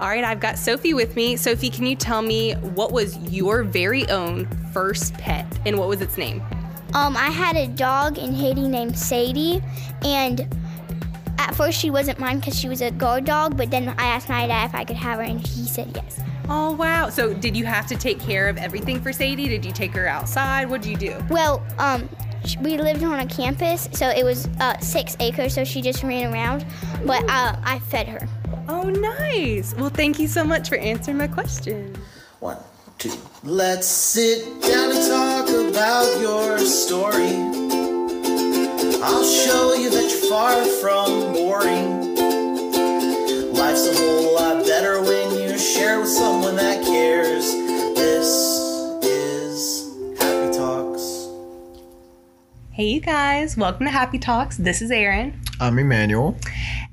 All right, I've got Sophie with me. Sophie, can you tell me what was your very own first pet and what was its name? Um, I had a dog in Haiti named Sadie, and at first she wasn't mine because she was a guard dog, but then I asked my dad if I could have her, and he said yes. Oh, wow. So, did you have to take care of everything for Sadie? Did you take her outside? What did you do? Well, um, we lived on a campus, so it was uh, six acres, so she just ran around, but uh, I fed her. Oh, nice. Well, thank you so much for answering my question. One, two. Let's sit down and talk about your story. I'll show you that you're far from boring. Life's a whole lot better when you share with someone that cares. This is Happy Talks. Hey, you guys. Welcome to Happy Talks. This is Erin. I'm Emmanuel.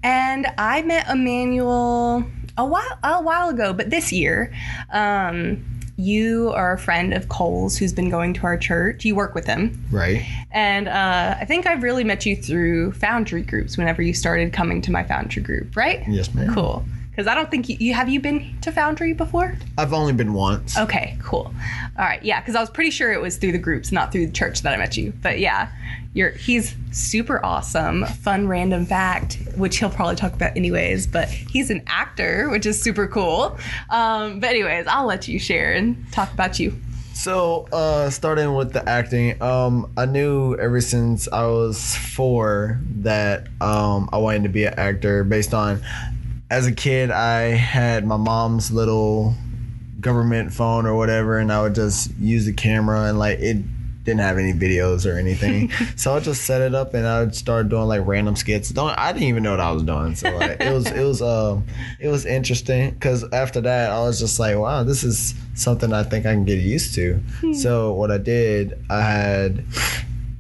And I met Emmanuel a while a while ago, but this year. Um, you are a friend of Cole's who's been going to our church. You work with him. Right. And uh, I think I've really met you through Foundry groups whenever you started coming to my Foundry group, right? Yes, ma'am. Cool. Because I don't think you, you have you been to Foundry before? I've only been once. Okay, cool. All right, yeah, because I was pretty sure it was through the groups, not through the church that I met you. But yeah, you're he's super awesome. Fun random fact, which he'll probably talk about anyways. But he's an actor, which is super cool. Um, but anyways, I'll let you share and talk about you. So, uh, starting with the acting, um, I knew ever since I was four that um, I wanted to be an actor based on, as a kid, I had my mom's little government phone or whatever, and I would just use the camera and like it didn't have any videos or anything. so I just set it up and I would start doing like random skits. Don't I didn't even know what I was doing. So like it was it was um it was interesting because after that I was just like wow this is something I think I can get used to. so what I did I had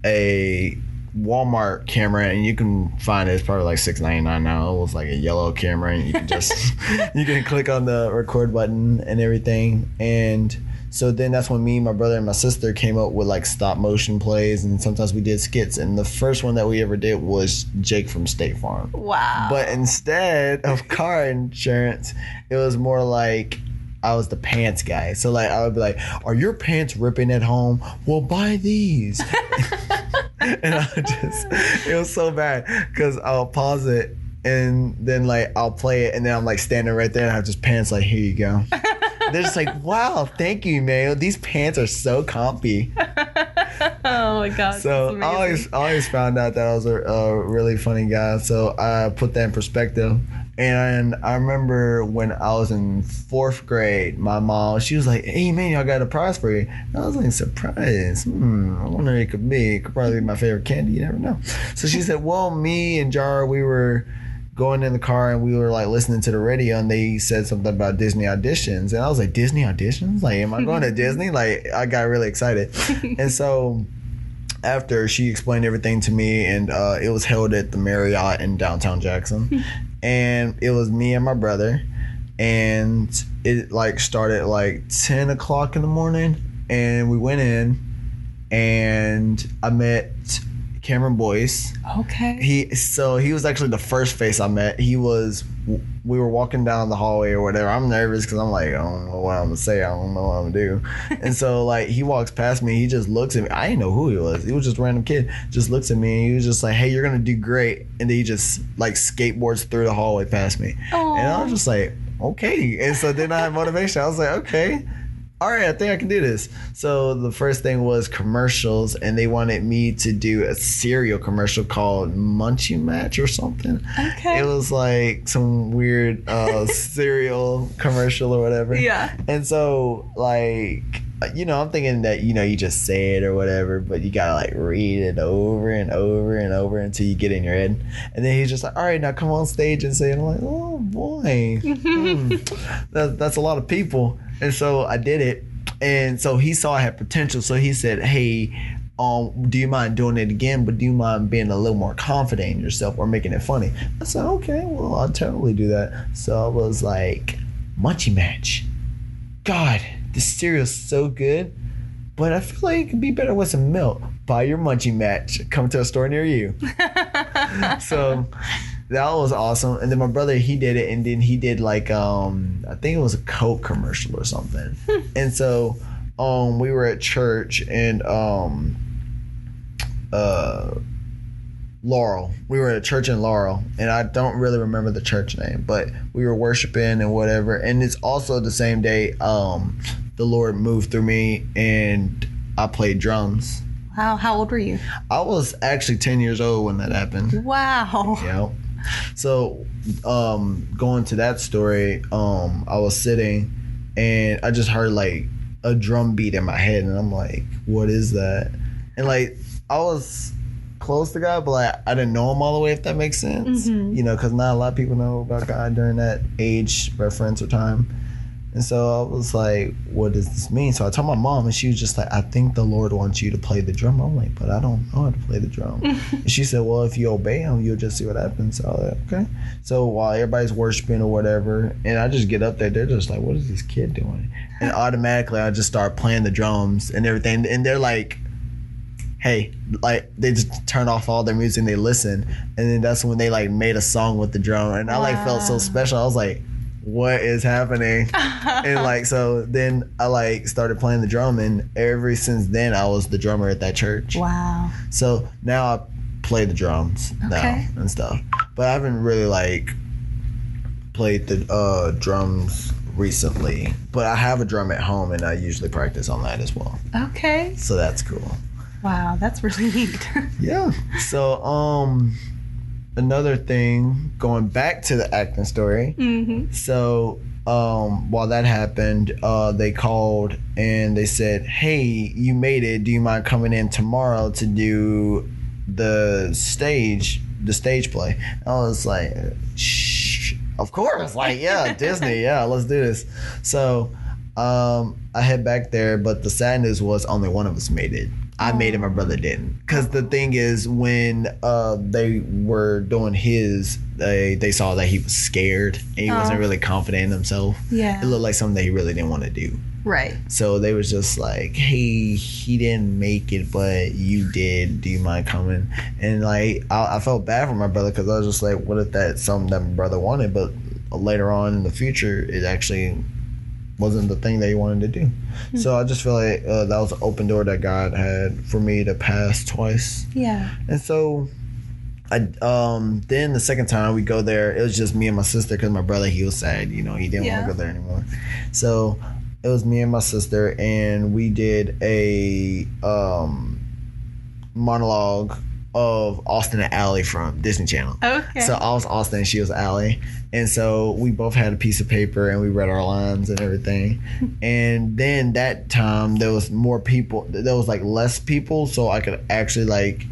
a Walmart camera and you can find it. It's probably like six ninety nine now. It was like a yellow camera and you can just you can click on the record button and everything. And so then that's when me, my brother, and my sister came up with like stop motion plays and sometimes we did skits. And the first one that we ever did was Jake from State Farm. Wow. But instead of car insurance, it was more like I was the pants guy. So like I would be like, "Are your pants ripping at home? Well, buy these." and I just, it was so bad because I'll pause it and then like I'll play it and then I'm like standing right there and I have just pants like, "Here you go." They're just like, "Wow, thank you, man. These pants are so comfy." oh my god. So I always, I always found out that I was a, a really funny guy. So I put that in perspective. And I remember when I was in fourth grade, my mom, she was like, "Hey man, I got a prize for you." And I was like, "Surprise? Hmm, I wonder it could be. It could probably be my favorite candy. You never know." So she said, "Well, me and Jar, we were." Going in the car and we were like listening to the radio and they said something about Disney auditions. And I was like Disney auditions? Like am I going to Disney? Like I got really excited. And so after she explained everything to me and uh, it was held at the Marriott in downtown Jackson. And it was me and my brother. And it like started like 10 o'clock in the morning and we went in and I met Cameron Boyce Okay. he so he was actually the first face I met. He was we were walking down the hallway or whatever. I'm nervous because I'm like I don't know what I'm gonna say. I don't know what I'm gonna do. and so like he walks past me. He just looks at me. I didn't know who he was. He was just a random kid. Just looks at me. and He was just like, "Hey, you're gonna do great." And then he just like skateboards through the hallway past me. And I was just like, "Okay." And so then I had motivation. I was like, "Okay." All right, I think I can do this. So the first thing was commercials, and they wanted me to do a cereal commercial called Munchie Match or something. Okay. It was like some weird uh, cereal commercial or whatever. Yeah. And so, like, you know, I'm thinking that, you know, you just say it or whatever, but you gotta like read it over and over and over until you get in your head. And then he's just like, all right, now come on stage and say it. I'm like, oh boy, Hmm. that, that's a lot of people. And so I did it. And so he saw I had potential. So he said, hey, um, do you mind doing it again? But do you mind being a little more confident in yourself or making it funny? I said, okay, well, I'll totally do that. So I was like, Munchie Match. God, this cereal's so good, but I feel like it could be better with some milk. Buy your Munchie Match. Come to a store near you. so that was awesome. And then my brother he did it, and then he did like um I think it was a Coke commercial or something. and so um we were at church and um uh Laurel. We were at a church in Laurel, and I don't really remember the church name, but we were worshiping and whatever. And it's also the same day um the Lord moved through me and I played drums. Wow, how old were you? I was actually 10 years old when that happened. Wow. Yeah. So, um, going to that story, um, I was sitting and I just heard like a drum beat in my head, and I'm like, "What is that?" And like, I was close to God, but like, I didn't know Him all the way. If that makes sense, you know, because not a lot of people know about God during that age reference or time. And so I was like, what does this mean? So I told my mom, and she was just like, I think the Lord wants you to play the drum. I'm like, but I don't know how to play the drum. and she said, well, if you obey him, you'll just see what happens. So I was like, okay. So while everybody's worshiping or whatever, and I just get up there, they're just like, what is this kid doing? And automatically I just start playing the drums and everything. And they're like, hey, like they just turn off all their music and they listen. And then that's when they like made a song with the drum. And I like felt so special. I was like, what is happening? and like so then I like started playing the drum and ever since then I was the drummer at that church. Wow. So now I play the drums Okay. now and stuff. But I haven't really like played the uh drums recently. But I have a drum at home and I usually practice on that as well. Okay. So that's cool. Wow, that's really neat. Yeah. So um another thing going back to the acting story. mm-hmm. So um, while that happened, uh, they called and they said, "Hey, you made it. Do you mind coming in tomorrow to do the stage, the stage play?" I was like, "Shh, of course!" Like, yeah, Disney, yeah, let's do this. So um, I head back there, but the sad news was only one of us made it. I made it, my brother didn't. Because the thing is, when uh, they were doing his, they they saw that he was scared and he wasn't Oh. really confident in himself. Yeah. It looked like something that he really didn't want to do. Right. So they was just like, "Hey, he didn't make it, but you did. Do you mind coming?" And like, I, I felt bad for my brother because I was just like, "What if that's something that my brother wanted?" But later on in the future, it actually wasn't the thing that he wanted to do. So I just feel like uh, that was an open door that God had for me to pass twice. Yeah. And so, I um then the second time we go there, it was just me and my sister because my brother he was sad, you know, he didn't Yeah. want to go there anymore. So it was me and my sister, and we did a um monologue of Austin and Ally from Disney Channel. Okay. So I was Austin and she was Ally. And so we both had a piece of paper and we read our lines and everything. and then that time there was more people there was like less people so I could actually like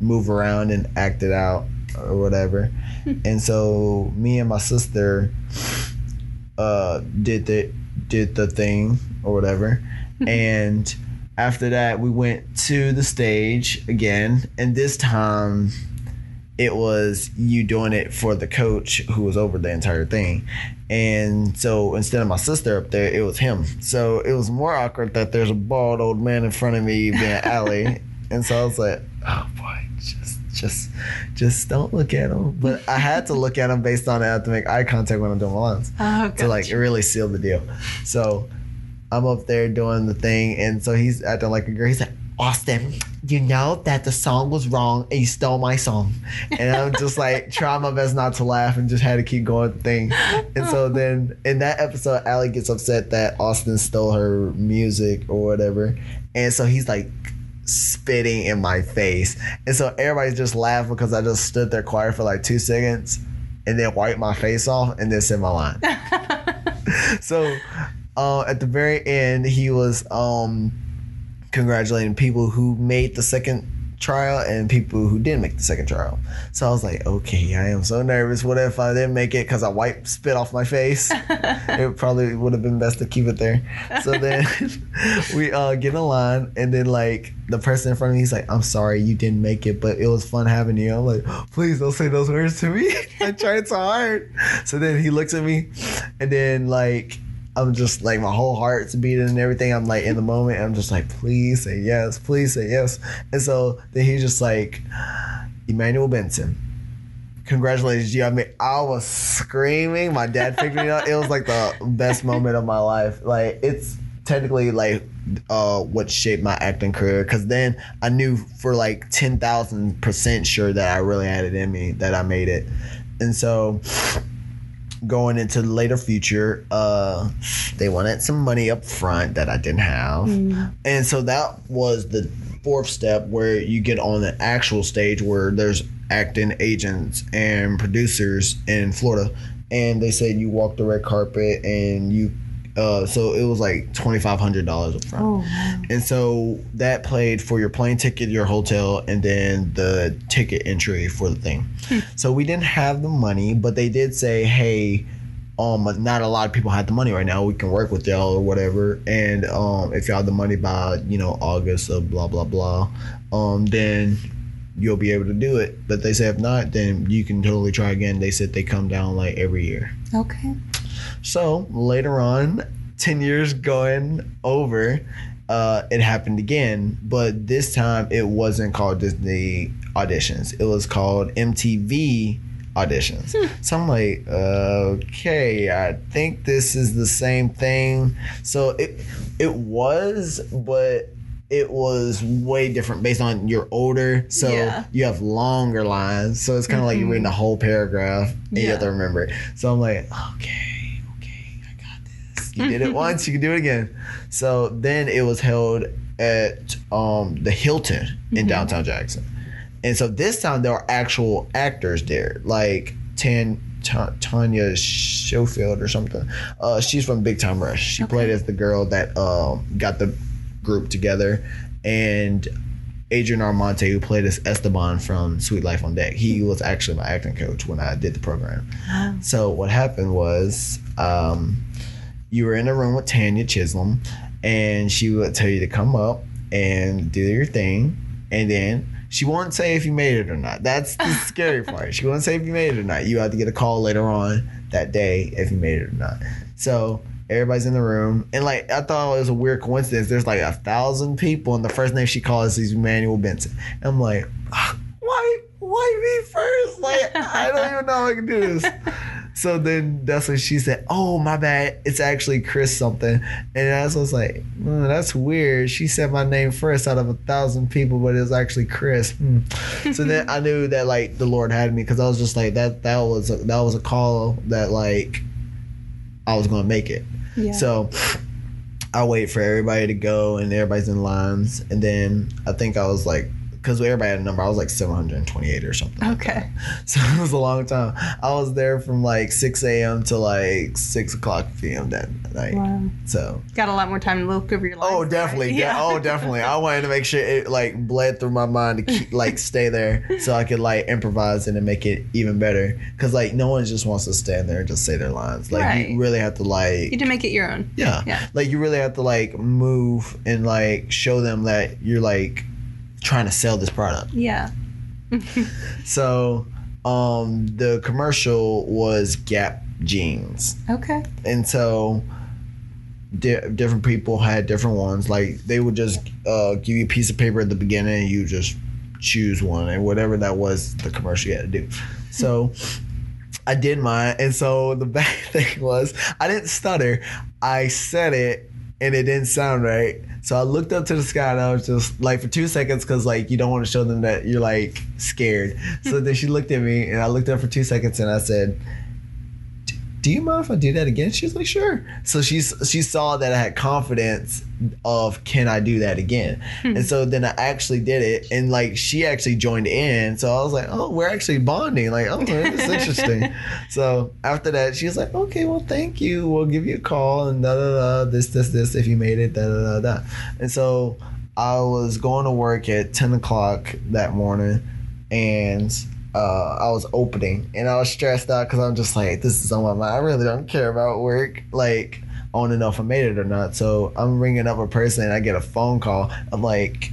move around and act it out or whatever. and so me and my sister uh did the did the thing or whatever. and after that we went to the stage again and this time it was you doing it for the coach who was over the entire thing. And so instead of my sister up there, it was him. So it was more awkward that there's a bald old man in front of me being Ally. and so I was like, oh boy, just just just don't look at him. But I had to look at him based on it. I have to make eye contact when I'm doing my lines oh, to like gotcha. really seal the deal. So I'm up there doing the thing, and so he's acting like a girl. He's like, Austin, you know that the song was wrong and you stole my song. And I'm just like trying my best not to laugh and just had to keep going the thing. And so then in that episode, Ally gets upset that Austin stole her music or whatever. And so he's like spitting in my face. And so everybody's just laughing because I just stood there quiet for like two seconds and then wiped my face off and then said my line. so uh, at the very end, he was um, congratulating people who made the second trial and people who didn't make the second trial. So I was like, okay, I am so nervous. What if I didn't make it because I wiped spit off my face? it probably would have been best to keep it there. So then we uh, get in line, and then like the person in front of me, he's like, I'm sorry you didn't make it, but it was fun having you. I'm like, please don't say those words to me. I tried so hard. So then he looks at me, and then like I'm just like my whole heart's beating and everything. I'm like in the moment. I'm just like, please say yes, please say yes. And so then he's just like, Emmanuel Benson, congratulations, you. I mean, I was screaming. My dad picked me up. It was like the best moment of my life. Like it's technically like uh what shaped my acting career because then I knew for like ten thousand percent sure that I really had it in me that I made it, and so going into the later future, uh, they wanted some money up front that I didn't have. And so that was the fourth step where you get on the actual stage where there's acting agents and producers in Florida. And they said you walk the red carpet and you uh, so it was like twenty five hundred dollars up front, Oh, and so that played for your plane ticket, your hotel, and then the ticket entry for the thing. So we didn't have the money, but they did say, "Hey, um, not a lot of people had the money right now. We can work with y'all or whatever. And um, if y'all have the money by you know August of blah blah blah, um, then you'll be able to do it. But they said if not, then you can totally try again. They said they come down like every year. okay. So later on, 10 years going over, uh, it happened again. But this time it wasn't called Disney Auditions, it was called MTV Auditions. So I'm like, okay, I think this is the same thing. So it it was, but it was way different based on you're older, so Yeah. you have longer lines. So it's kind of like you're reading a whole paragraph and you have to remember it. So I'm like, okay, okay, I got this. You did it once, you can do it again. So then it was held at um, the Hilton in downtown Jackson. And so this time there are actual actors there, like Tan, Ta- Tanya Schofield or something. Uh, she's from Big Time Rush. She played as the girl that um, got the group together, and Adrian R'Mante, who played as Esteban from Suite Life on Deck. He was actually my acting coach when I did the program. So what happened was, um, you were in a room with Tanya Chisholm, and she would tell you to come up and do your thing, and then she won't say if you made it or not. That's the scary part. She won't say if you made it or not. You have to get a call later on that day if you made it or not. So everybody's in the room, and like I thought it was a weird coincidence. There's like a thousand people, and the first name she calls is Emmanuel Benson. And I'm like, "Ah, why, why me first? Like I don't even know how I can do this. So then that's when she said, "Oh my bad, it's actually Chris something," and I was like, "Hmm, "That's weird." She said my name first out of a thousand people, but it was actually Chris. Hmm. so then I knew that like the Lord had me because I was just like that. That was a, that was a call that like I was gonna make it. Yeah. So I wait for everybody to go and everybody's in lines, and then I think I was like. Because everybody had a number, I was like 728 or something. okay. So it was a long time. I was there from like 6 a.m. to like 6 o'clock p.m. that night. Wow. So, Got a lot more time to look over your oh, life. oh, definitely. de- oh, definitely. I wanted to make sure it like bled through my mind to keep, like stay there so I could like improvise and make it even better. Because like no one just wants to stand there and just say their lines. Like Right. you really have to like. You to make it your own. Yeah. Yeah. Like you really have to like move and like show them that you're like trying to sell this product. Yeah. So, um, the commercial was Gap jeans, Okay. and so di- different people had different ones. Like they would just uh, give you a piece of paper at the beginning, and you just choose one, and whatever that was, the commercial you had to do. So. I did mine, and so the bad thing was I didn't stutter. I said it, and it didn't sound right. So I looked up to the sky, and I was just like for two seconds, because like you don't want to show them that you're like scared. So then she looked at me, and I looked up for two seconds, and I said, "D- "Do you mind if I do that again?" She's like, "Sure." So she's she saw that I had confidence of can I do that again, hmm. and so then I actually did it, and like she actually joined in. So I was like, "Oh, we're actually bonding." Like, "Oh, this is interesting." so after that, she was like, "Okay, well, thank you. We'll give you a call and da da da. This this this if you made it da da da da." And so I was going to work at ten o'clock that morning, and uh, I was opening, and I was stressed out because I'm just like, this is on my mind. I really don't care about work. Like, I want to know if I made it or not. So I'm ringing up a person, and I get a phone call. I'm like,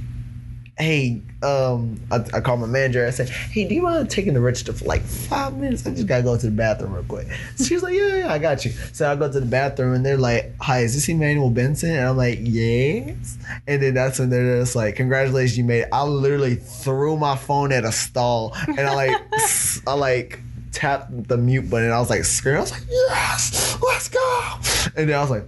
hey, um, I, I called my manager. I said, "Hey, do you mind taking the register for like five minutes? I just gotta go to the bathroom real quick." So she was like, "Yeah, yeah, I got you." So I go to the bathroom, and they're like, "Hi, is this Emmanuel Benson?" And I'm like, "Yes." And then that's when they're just like, "Congratulations, you made it." I literally threw my phone at a stall, and I like, I like tapped the mute button. And I was like screaming. I was like, "Yes, let's go!" And then I was like.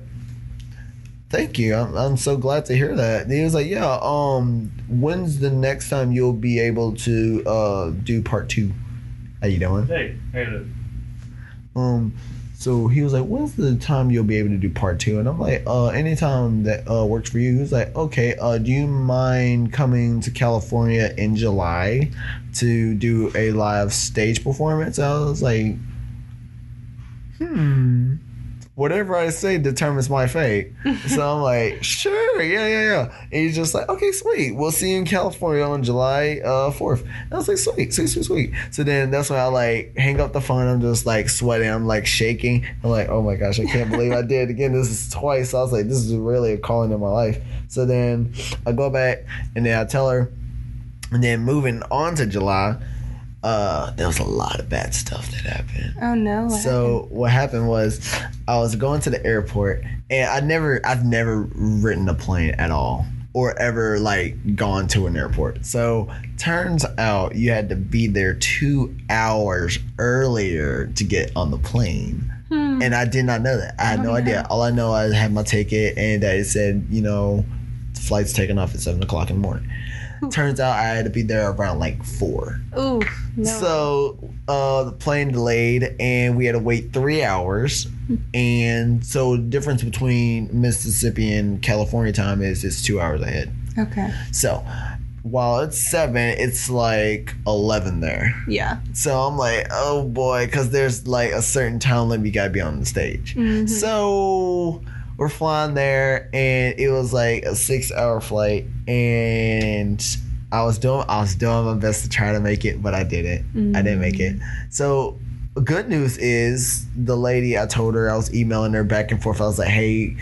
Thank you. I'm, I'm so glad to hear that. And he was like, "Yeah. Um, when's the next time you'll be able to uh do part two? How you doing? Hey, hey, look. Um, so he was like, "When's the time you'll be able to do part two? And I'm like, "Uh, anytime that uh works for you." He was like, "Okay. Uh, do you mind coming to California in July to do a live stage performance?" I was like, "Hmm." Whatever I say determines my fate. so I'm like, sure, yeah, yeah, yeah. And he's just like, okay, sweet. We'll see you in California on July uh, 4th. And I was like, sweet, sweet, sweet, sweet. So then that's when I like hang up the phone. I'm just like sweating. I'm like shaking. I'm like, oh my gosh, I can't believe I did again. This is twice. I was like, this is really a calling in my life. So then I go back and then I tell her. And then moving on to July, uh, there was a lot of bad stuff that happened. Oh no. what So what happened was I was going to the airport and I never I've never ridden a plane at all or ever like gone to an airport. So turns out you had to be there 2 hours earlier to get on the plane. And I did not know that. I had no idea. All I know I had my ticket and that it said, you know, flight's taking off at seven o'clock in the morning. Turns out I had to be there around like four. Ooh. No. So uh, the plane delayed, and we had to wait three hours. and so the difference between Mississippi and California time is it's two hours ahead. okay. So while it's seven, it's like eleven there. Yeah. So I'm like, oh boy, because there's like a certain time limit you gotta be on the stage. Mhm. So we're flying there, and it was like a six-hour flight, and I was doing I was doing my best to try to make it, but I didn't. I didn't make it. So good news is the lady I told her I was emailing her back and forth. I was like, hey.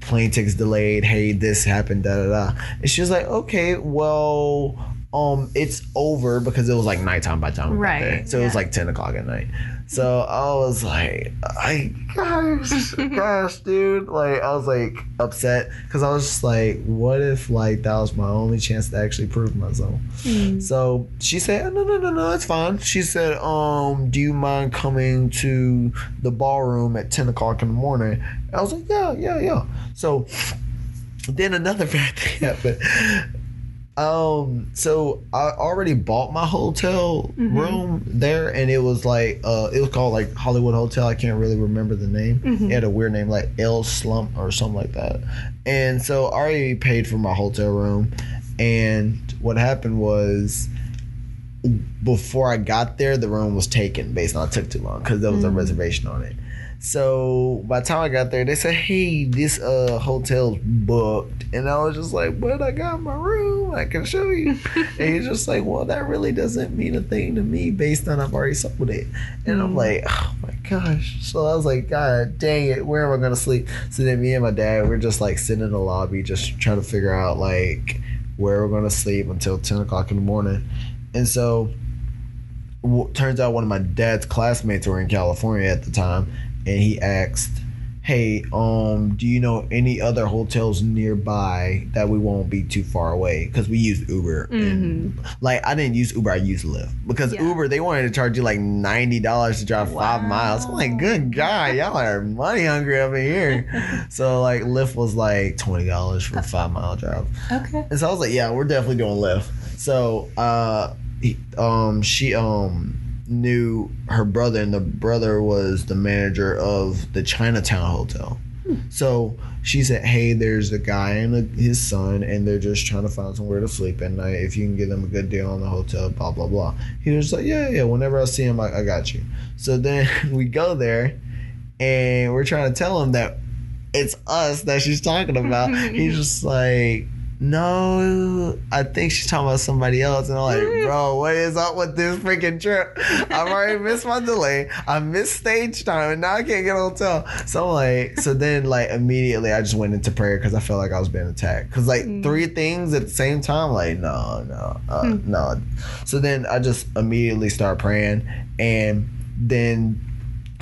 Plane tickets delayed. Hey, this happened. Da da da. And she was like, "Okay, well, um, it's over because it was like nighttime by the time we got Right, there. So it was like ten o'clock at night. So I was like, I gosh, gosh, dude. Like I was like upset because I was just like, what if like that was my only chance to actually prove myself? So she said, no, no, no, no, it's fine. She said, um, do you mind coming to the ballroom at ten o'clock in the morning? I was like, yeah, yeah, yeah. So then another bad thing happened. Um, so I already bought my hotel room there, and it was like, uh, it was called like Hollywood Hotel. I can't really remember the name. It had a weird name, like L Slump or something like that. And so I already paid for my hotel room, and what happened was before I got there, the room was taken based on it took too long because there was a reservation on it. So by the time I got there, they said, "Hey, this uh hotel's booked," and I was just like, "But I got my room. I can show you." and he's just like, "Well, that really doesn't mean a thing to me based on I've already sold it." And I'm like, "Oh my gosh!" So I was like, "God dang it, where am I gonna sleep?" So then me and my dad, we're just like sitting in the lobby, just trying to figure out like where we're gonna sleep until ten o'clock in the morning. And so turns out one of my dad's classmates were in California at the time, and he asked, "Hey, um, do you know any other hotels nearby that we won't be too far away? Because we use Uber, and like I didn't use Uber, I used Lyft because Yeah. Uber they wanted to charge you like ninety dollars to drive five miles. I'm like, good God, y'all are money hungry over here. so like Lyft was like twenty dollars for a five mile drive. Okay. And so I was like, yeah, we're definitely doing Lyft. So uh he, um she um knew her brother and the brother was the manager of the Chinatown hotel. So she said, "Hey, there's a guy and his son, and they're just trying to find somewhere to sleep at night. If you can give them a good deal on the hotel, blah blah blah." He was like, "Yeah, yeah. Whenever I see him, I, I got you." So then we go there, and we're trying to tell him that it's us that she's talking about. He's just like, no, I think she's talking about somebody else. And I'm like, mm-hmm. bro, what is up with this freaking trip? I've already missed my delay. I missed stage time and now I can't get a hotel. So I'm like, so then like immediately I just went into prayer because I felt like I was being attacked. Cause like mm. three things at the same time, like, no, no, uh, hmm. no. So then I just immediately start praying and then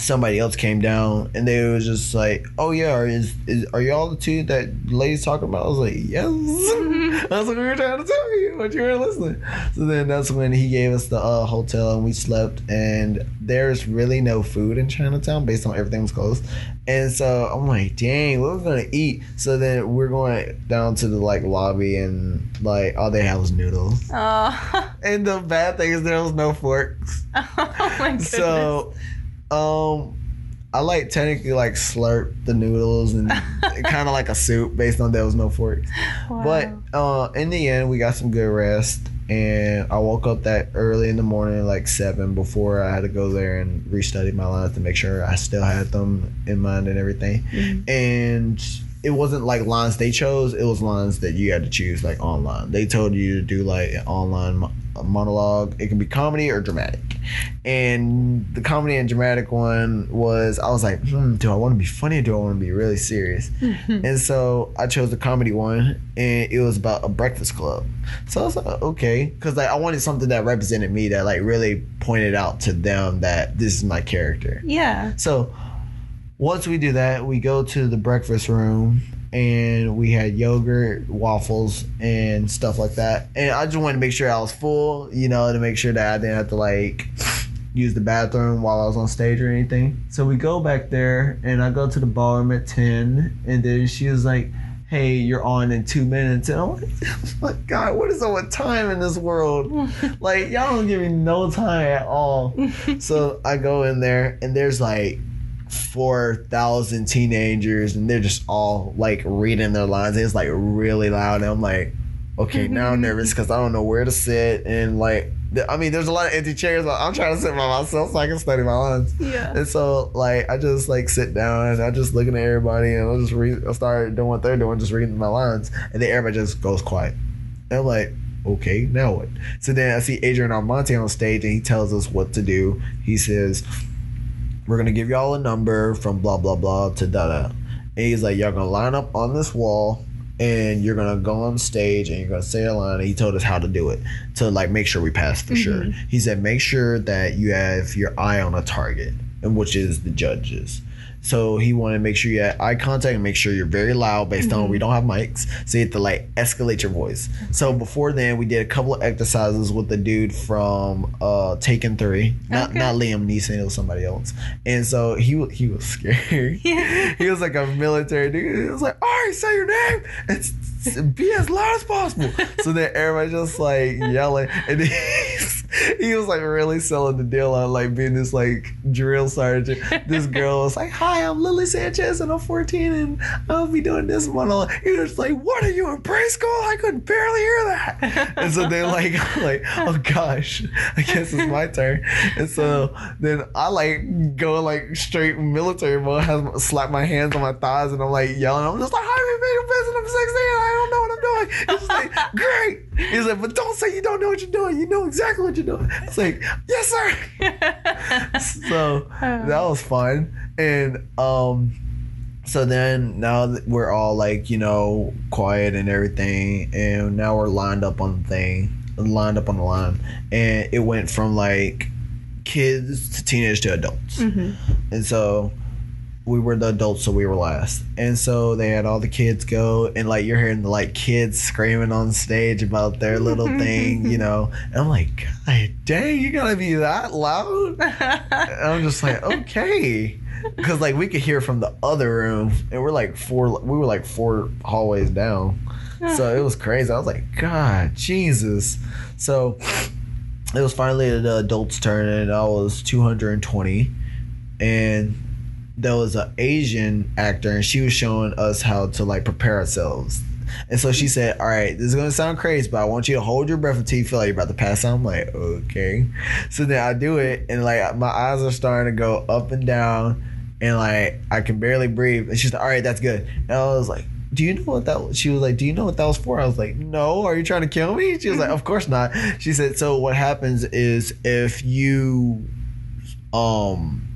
somebody else came down and they was just like, "Oh yeah, are, is, is are y'all the two that ladies talking about?" I was like, "Yes." I was like, "We were trying to tell you, but you weren't listening." So then that's when he gave us the uh, hotel and we slept. And there's really no food in Chinatown based on everything was closed. And so I'm like, "Dang, what are we gonna eat?" So then we're going down to the like lobby and like all they had was noodles. Oh, And the bad thing is there was no forks. oh my goodness. So, um, I like technically like slurp the noodles and kind of like a soup based on there was no forks. Wow. But uh, in the end, we got some good rest, and I woke up that early in the morning, like seven, before I had to go there and restudy my lines to make sure I still had them in mind and everything. And it wasn't like lines they chose; it was lines that you had to choose, like online. They told you to do like an online mo- monologue. It can be comedy or dramatic. And the comedy and dramatic one was I was like, hmm, do I want to be funny or do I want to be really serious? and so I chose the comedy one, and it was about a breakfast club. So I was like, okay, because like I wanted something that represented me that like really pointed out to them that this is my character. yeah. So once we do that, we go to the breakfast room and we had yogurt, waffles, and stuff like that. And I just wanted to make sure I was full, you know, to make sure that I didn't have to like use the bathroom while I was on stage or anything. So we go back there and I go to the ballroom at 10 and then she was like, Hey, you're on in two minutes. And I'm like, my God, what is up with time in this world? like, y'all don't give me no time at all. so I go in there and there's like 4,000 teenagers and they're just all like reading their lines. It's like really loud. And I'm like, okay, now I'm mm-hmm. nervous because I don't know where to sit. And like, I mean, there's a lot of empty chairs, I'm trying to sit by myself so I can study my lines. Yeah. And so, like, I just like sit down and I just looking at everybody and I just read. I start doing what they're doing, just reading my lines, and then everybody just goes quiet. And I'm like, okay, now what? So then I see Adrian R'Mante on stage and he tells us what to do. He says, "We're gonna give y'all a number from blah blah blah to da da," and he's like, "Y'all gonna line up on this wall." And you're gonna go on stage and you're gonna say a line. And he told us how to do it to like make sure we pass for sure. Mm-hmm. He said make sure that you have your eye on a target, and which is the judges. So he wanted to make sure you had eye contact and make sure you're very loud based on we don't have mics. So you have to like escalate your voice. So before then we did a couple of exercises with the dude from uh Taken Three. Not Okay. not Liam Neeson, it was somebody else. And so he he was scary. Yeah. he was like a military dude. He was like, all right, say your name and be as loud as possible. so then everybody just like yelling. And then he's, he was like really selling the deal on like being this like drill sergeant. This girl was like, hi, I'm Lily Sanchez and I'm 14 and I'll be doing this monologue. He was like, what are you in preschool? I could barely hear that. and so then like, like, oh gosh, I guess it's my turn. And so then I like go like straight military mode, have slap my hands on my thighs and I'm like yelling. I'm just like, hi, I'm Megan Benson. I'm 16. I don't know what I'm doing. It's just like, great. He's like, but don't say you don't know what you're doing. You know exactly what you're doing. It's like, yes, sir. so that was fun. And um so then now that we're all like, you know, quiet and everything, and now we're lined up on the thing, lined up on the line. And it went from like kids to teenage to adults. And so we were the adults, so we were last. And so they had all the kids go, and like you're hearing the like kids screaming on stage about their little thing, you know. And I'm like, God dang, you gotta be that loud? And I'm just like, okay. Because like we could hear from the other room, and we're like four, we were like four hallways down. So it was crazy. I was like, God, Jesus. So it was finally the adults' turn, and I was 220. And there was an Asian actor, and she was showing us how to like prepare ourselves. And so she said, "All right, this is gonna sound crazy, but I want you to hold your breath until you feel like you're about to pass out." I'm like, "Okay." So then I do it, and like my eyes are starting to go up and down, and like I can barely breathe. And she's like, "All right, that's good." And I was like, do you know what that was? she was like do you know what that was for i was like no are you trying to kill me she was like of course not she said so what happens is if you um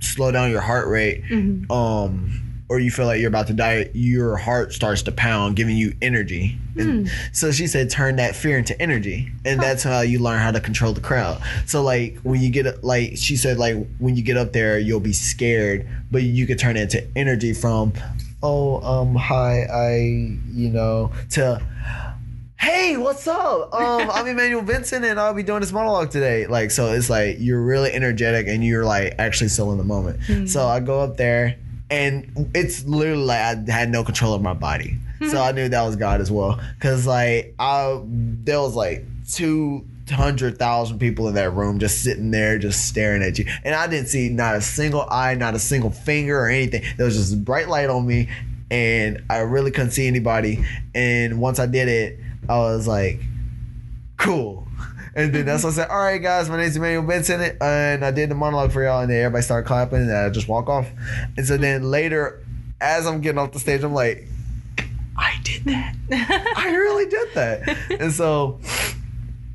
slow down your heart rate um or you feel like you're about to die your heart starts to pound giving you energy. And so she said turn that fear into energy. And that's how you learn how to control the crowd. So like when you get like she said like when you get up there you'll be scared but you could turn it into energy from oh um hi i you know to hey what's up? Um i'm emmanuel vincent and i'll be doing this monologue today. Like so it's like you're really energetic and you're like actually still in the moment. So i go up there and it's literally like i had no control of my body. So i knew that was god as well. Because like i there was like two hundred thousand people in that room just sitting there just staring at you. And i didn't see not a single eye not a single finger or anything. There was just bright light on me and i really couldn't see anybody. And once i did it i was like cool and then that's what I said. All right, guys, my name's Emmanuel Vincent, and I did the monologue for y'all, and then everybody started clapping, and I just walk off. And so then later, as I'm getting off the stage, I'm like, I did that. I really did that. And so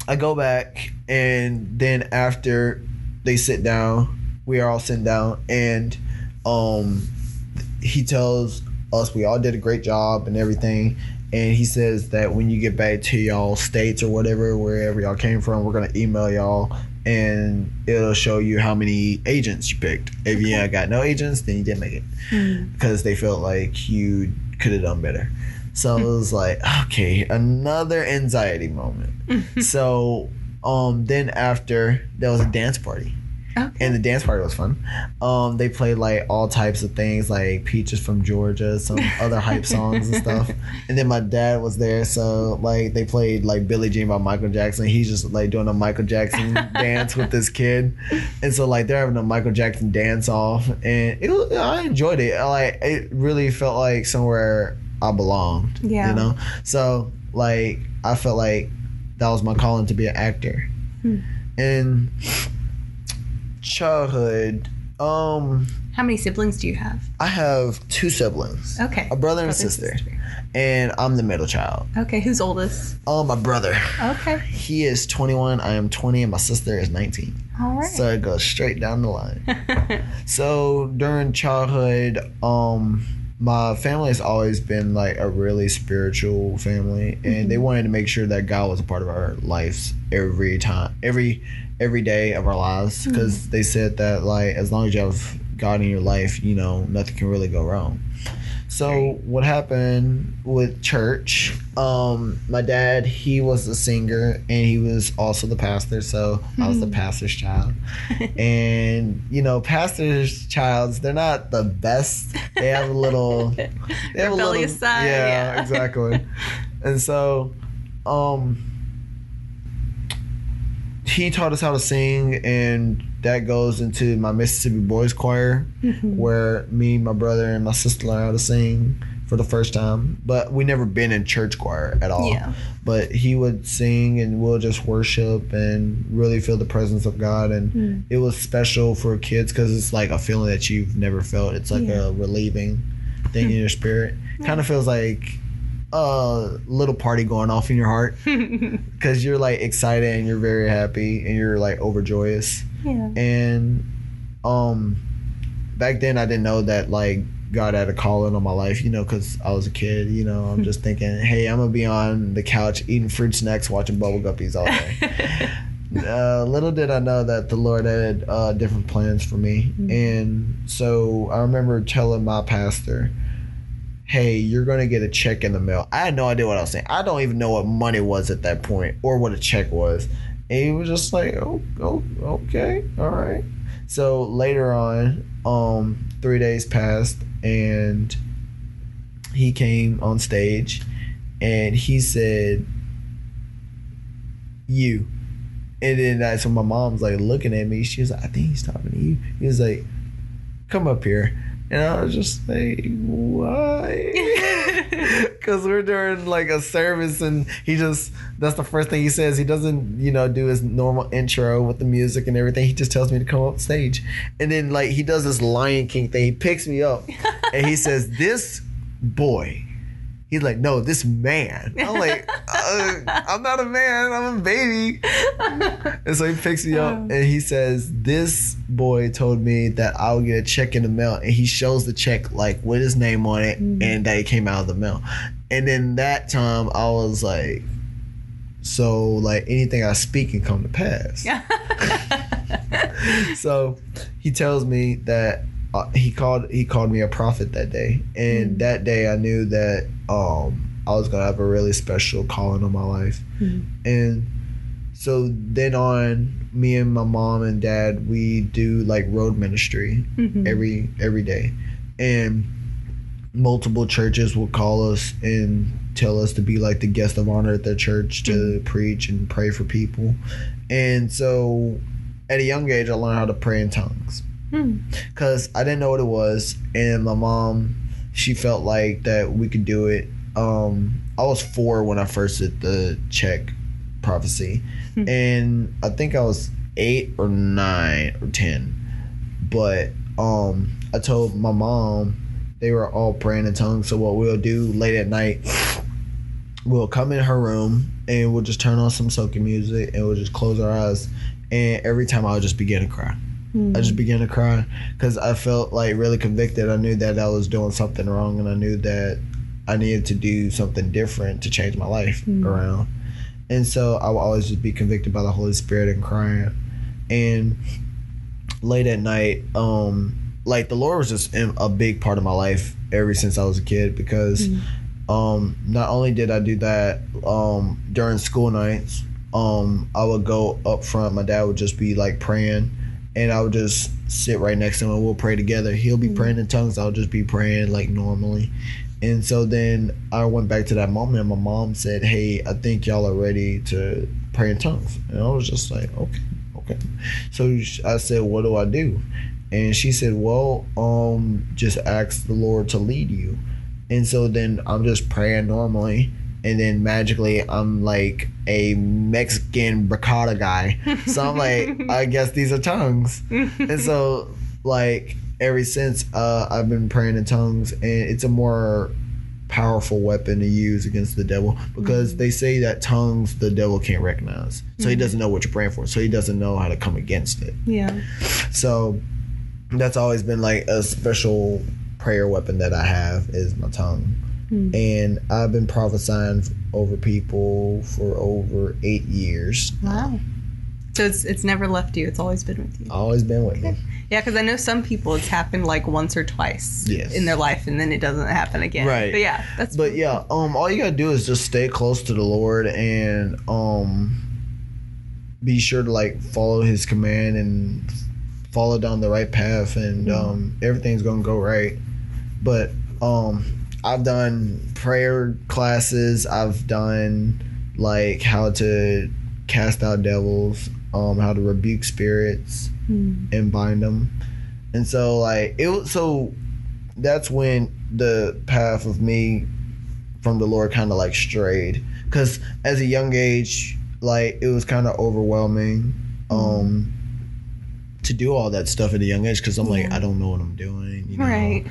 I go back, and then after they sit down, we are all sitting down, and um, he tells us we all did a great job and everything. And he says that when you get back to y'all states or whatever, wherever y'all came from, we're gonna email y'all and it'll show you how many agents you picked. If you ain't got no agents, then you didn't make it because they felt like you could have done better. So it was like, okay, another anxiety moment. so um, then after there was a dance party. Okay. And the dance party was fun. Um, they played like all types of things, like "Peaches from Georgia," some other hype songs and stuff. And then my dad was there, so like they played like "Billie Jean" by Michael Jackson. He's just like doing a Michael Jackson dance with this kid, and so like they're having a Michael Jackson dance off, and it was, I enjoyed it. Like it really felt like somewhere I belonged. Yeah. you know. So like I felt like that was my calling to be an actor, and childhood um How many siblings do you have? i have two siblings Okay. a brother and a and sister and i'm the middle child Okay, who's oldest? oh my brother Okay. he is 21 i am 20 and my sister is 19 All right. so it goes straight down the line so during childhood um my family has always been like a really spiritual family and they wanted to make sure that god was a part of our lives every time every every day of our lives because they said that like as long as you have god in your life you know nothing can really go wrong. So what happened with church um my dad he was a singer and he was also the pastor so i was the pastor's child. And you know pastor's childs they're not the best. They have a little they have a little Rebellious side, yeah. exactly. And so um he taught us how to sing and that goes into my mississippi boys choir Mm-hmm. where me my brother and my sister learned how to sing for the first time but we never been in church choir at all Yeah. but he would sing and we'll just worship and really feel the presence of god and Hmm. it was special for kids because it's like a feeling that you've never felt it's like Yeah. a relieving thing in your spirit kind of feels like a little party going off in your heart. Because you're like excited and you're very happy and you're like overjoyous. Yeah. and um back then i didn't know that like god had a calling on my life you know because i was a kid you know i'm just thinking hey i'm gonna be on the couch eating fruit snacks watching bubble guppies all day. Uh, little did i know that the lord had uh, different plans for me. And so i remember telling my pastor hey you're gonna get a check in the mail. I had no idea what i was saying. I don't even know what money was at that point or what a check was. And he was just like oh, oh okay all right. So later on um three days passed and he came on stage and he said you. And then that's when my mom's like looking at me. She was like i think he's talking to you. He was like come up here and i was just like why because we're doing like a service and he just that's the first thing he says. He doesn't you know do his normal intro with the music and everything. He just tells me to come up stage. And then like he does this lion king thing. He picks me up and he says this boy. He's like, no, this man. I'm like, uh, I'm not a man. I'm a baby. And so he picks me up and he says, this boy told me that I'll get a check in the mail. And he shows the check like with his name on it and that it came out of the mail. And then that time I was like, so like anything I speak can come to pass. so he tells me that uh, he called he called me a prophet that day, and mm. that day I knew that um, I was gonna have a really special calling on my life, mm. and so then on, me and my mom and dad we do like road ministry mm-hmm. every every day, and multiple churches will call us and tell us to be like the guest of honor at their church to mm. preach and pray for people, and so at a young age I learned how to pray in tongues hmm. Because I didn't know what it was, and my mom, she felt like that we could do it. Um, I was four when I first did the check prophecy, and I think I was eight or nine or ten. But um, I told my mom they were all praying in tongues. So what we'll do late at night, we'll come in her room and we'll just turn on some soaking music and we'll just close our eyes. And every time I'll just begin to cry. I just began to cry because I felt like really convicted. I knew that I was doing something wrong, and I knew that I needed to do something different to change my life around. And so I would always just be convicted by the Holy Spirit and crying. And late at night, um, like the Lord was just a big part of my life ever since I was a kid because um, not only did I do that um, during school nights, um, I would go up front. My dad would just be like praying, and I would just sit right next to him and we'll pray together. He'll be praying in tongues. I'll just be praying like normally. And so then I went back to that moment, and my mom said, "Hey, I think y'all are ready to pray in tongues." And I was just like, "Okay, okay." So I said, "What do I do?" And she said, "Well, um, just ask the Lord to lead you." And so then I'm just praying normally, and then magically I'm like a Mexican bracada guy. So I'm like, I guess these are tongues. and so like ever since uh, I've been praying in tongues, and it's a more powerful weapon to use against the devil because they say that tongues the devil can't recognize, so he doesn't know what you're praying for, so he doesn't know how to come against it. Yeah. So that's always been like a special prayer weapon that I have is my tongue. And I've been prophesying over people for over eight years. Wow. So it's it's never left you. It's always been with you. Always been with me. Yeah, because I know some people it's happened like once or twice Yes. in their life, and then it doesn't happen again. Right. But yeah, that's. But yeah, um, all you gotta do is just stay close to the Lord and um, be sure to like follow His command and follow down the right path, and um, everything's gonna go right. But um, I've done prayer classes. I've done like how to cast out devils, um, how to rebuke spirits and bind them, and so like it was so that's when the path of me from the Lord kind of like strayed. Because as a young age, like it was kind of overwhelming um, to do all that stuff at a young age. Because I'm like, I don't know what I'm doing, you know, Right.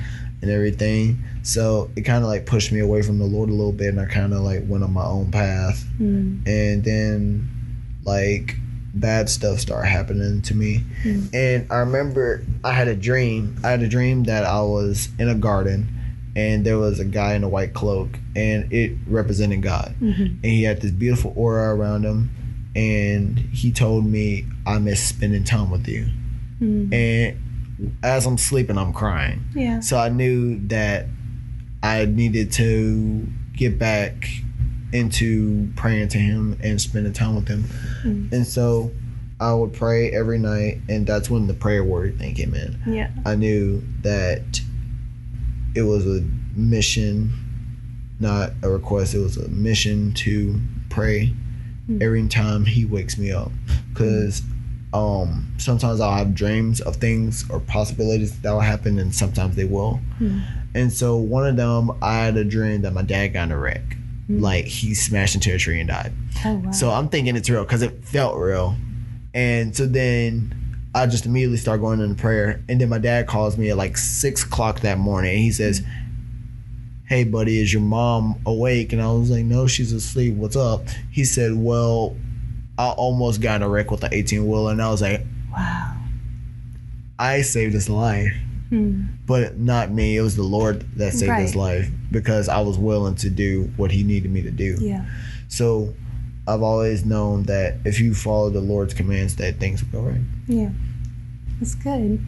And everything. So it kind of like pushed me away from the Lord a little bit, and I kind of like went on my own path. Mm. And then like bad stuff started happening to me. Hmm. And I remember I had a dream. I had a dream that I was in a garden and there was a guy in a white cloak and it represented God. Mm-hmm. And he had this beautiful aura around him and he told me I miss spending time with you. Hmm. And as I'm sleeping I'm crying. Yeah. So I knew that I needed to get back into praying to him and spending time with him. Mm-hmm. And so I would pray every night and that's when the prayer warrior thing came in. Yeah. I knew that it was a mission, not a request, it was a mission to pray mm-hmm. every time he wakes me up. Cause um sometimes I'll have dreams of things or possibilities that will happen and sometimes they will. Hmm. And so one of them I had a dream that my dad got in a wreck. Hmm. Like he smashed into a tree and died. Oh wow. So I'm thinking it's real because it felt real. And so then I just immediately start going into prayer. And then my dad calls me at like six o'clock that morning and he says, hmm. "Hey, buddy, is your mom awake?" And I was like, "No, she's asleep. What's up?" He said, "Well, I almost got in a wreck with the 18 wheeler," and I was like, Wow. "I saved his life." Hmm. But not me. It was the Lord that saved his life because I was willing to do what He needed me to do. Yeah. So I've always known that if you follow the Lord's commands, that things will go right. Yeah. That's good.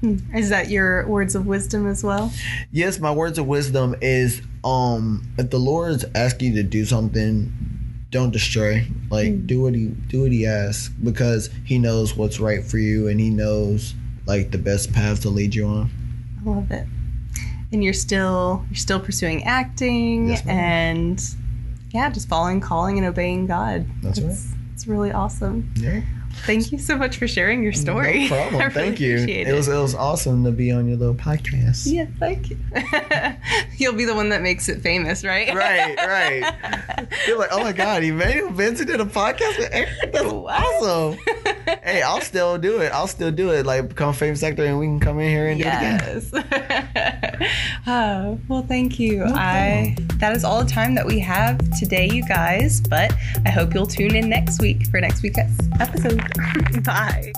Hmm. Is that your words of wisdom as well? Yes, my words of wisdom is um if the Lord's asking you to do something, don't destroy. Like mm. do what he do what he asks because he knows what's right for you and he knows like the best path to lead you on. I love it. And you're still you're still pursuing acting Yes, and yeah, just following calling and obeying God. That's right. it's, It's really awesome. Yeah. Thank you so much for sharing your story. No problem. Really Thank you. appreciate It was it was awesome to be on your little podcast. Yeah, thank you. You'll be the one that makes it famous, right? Right, right. You're like, oh my god, Emmanuel Vincent did a podcast with Aaron. That's What? awesome. hey, I'll still do it. I'll still do it. Like become famous actor, and we can come in here and do it again. Oh, well, thank you. I that is all the time that we have today, you guys. But I hope you'll tune in next week for next week's episode. Bye.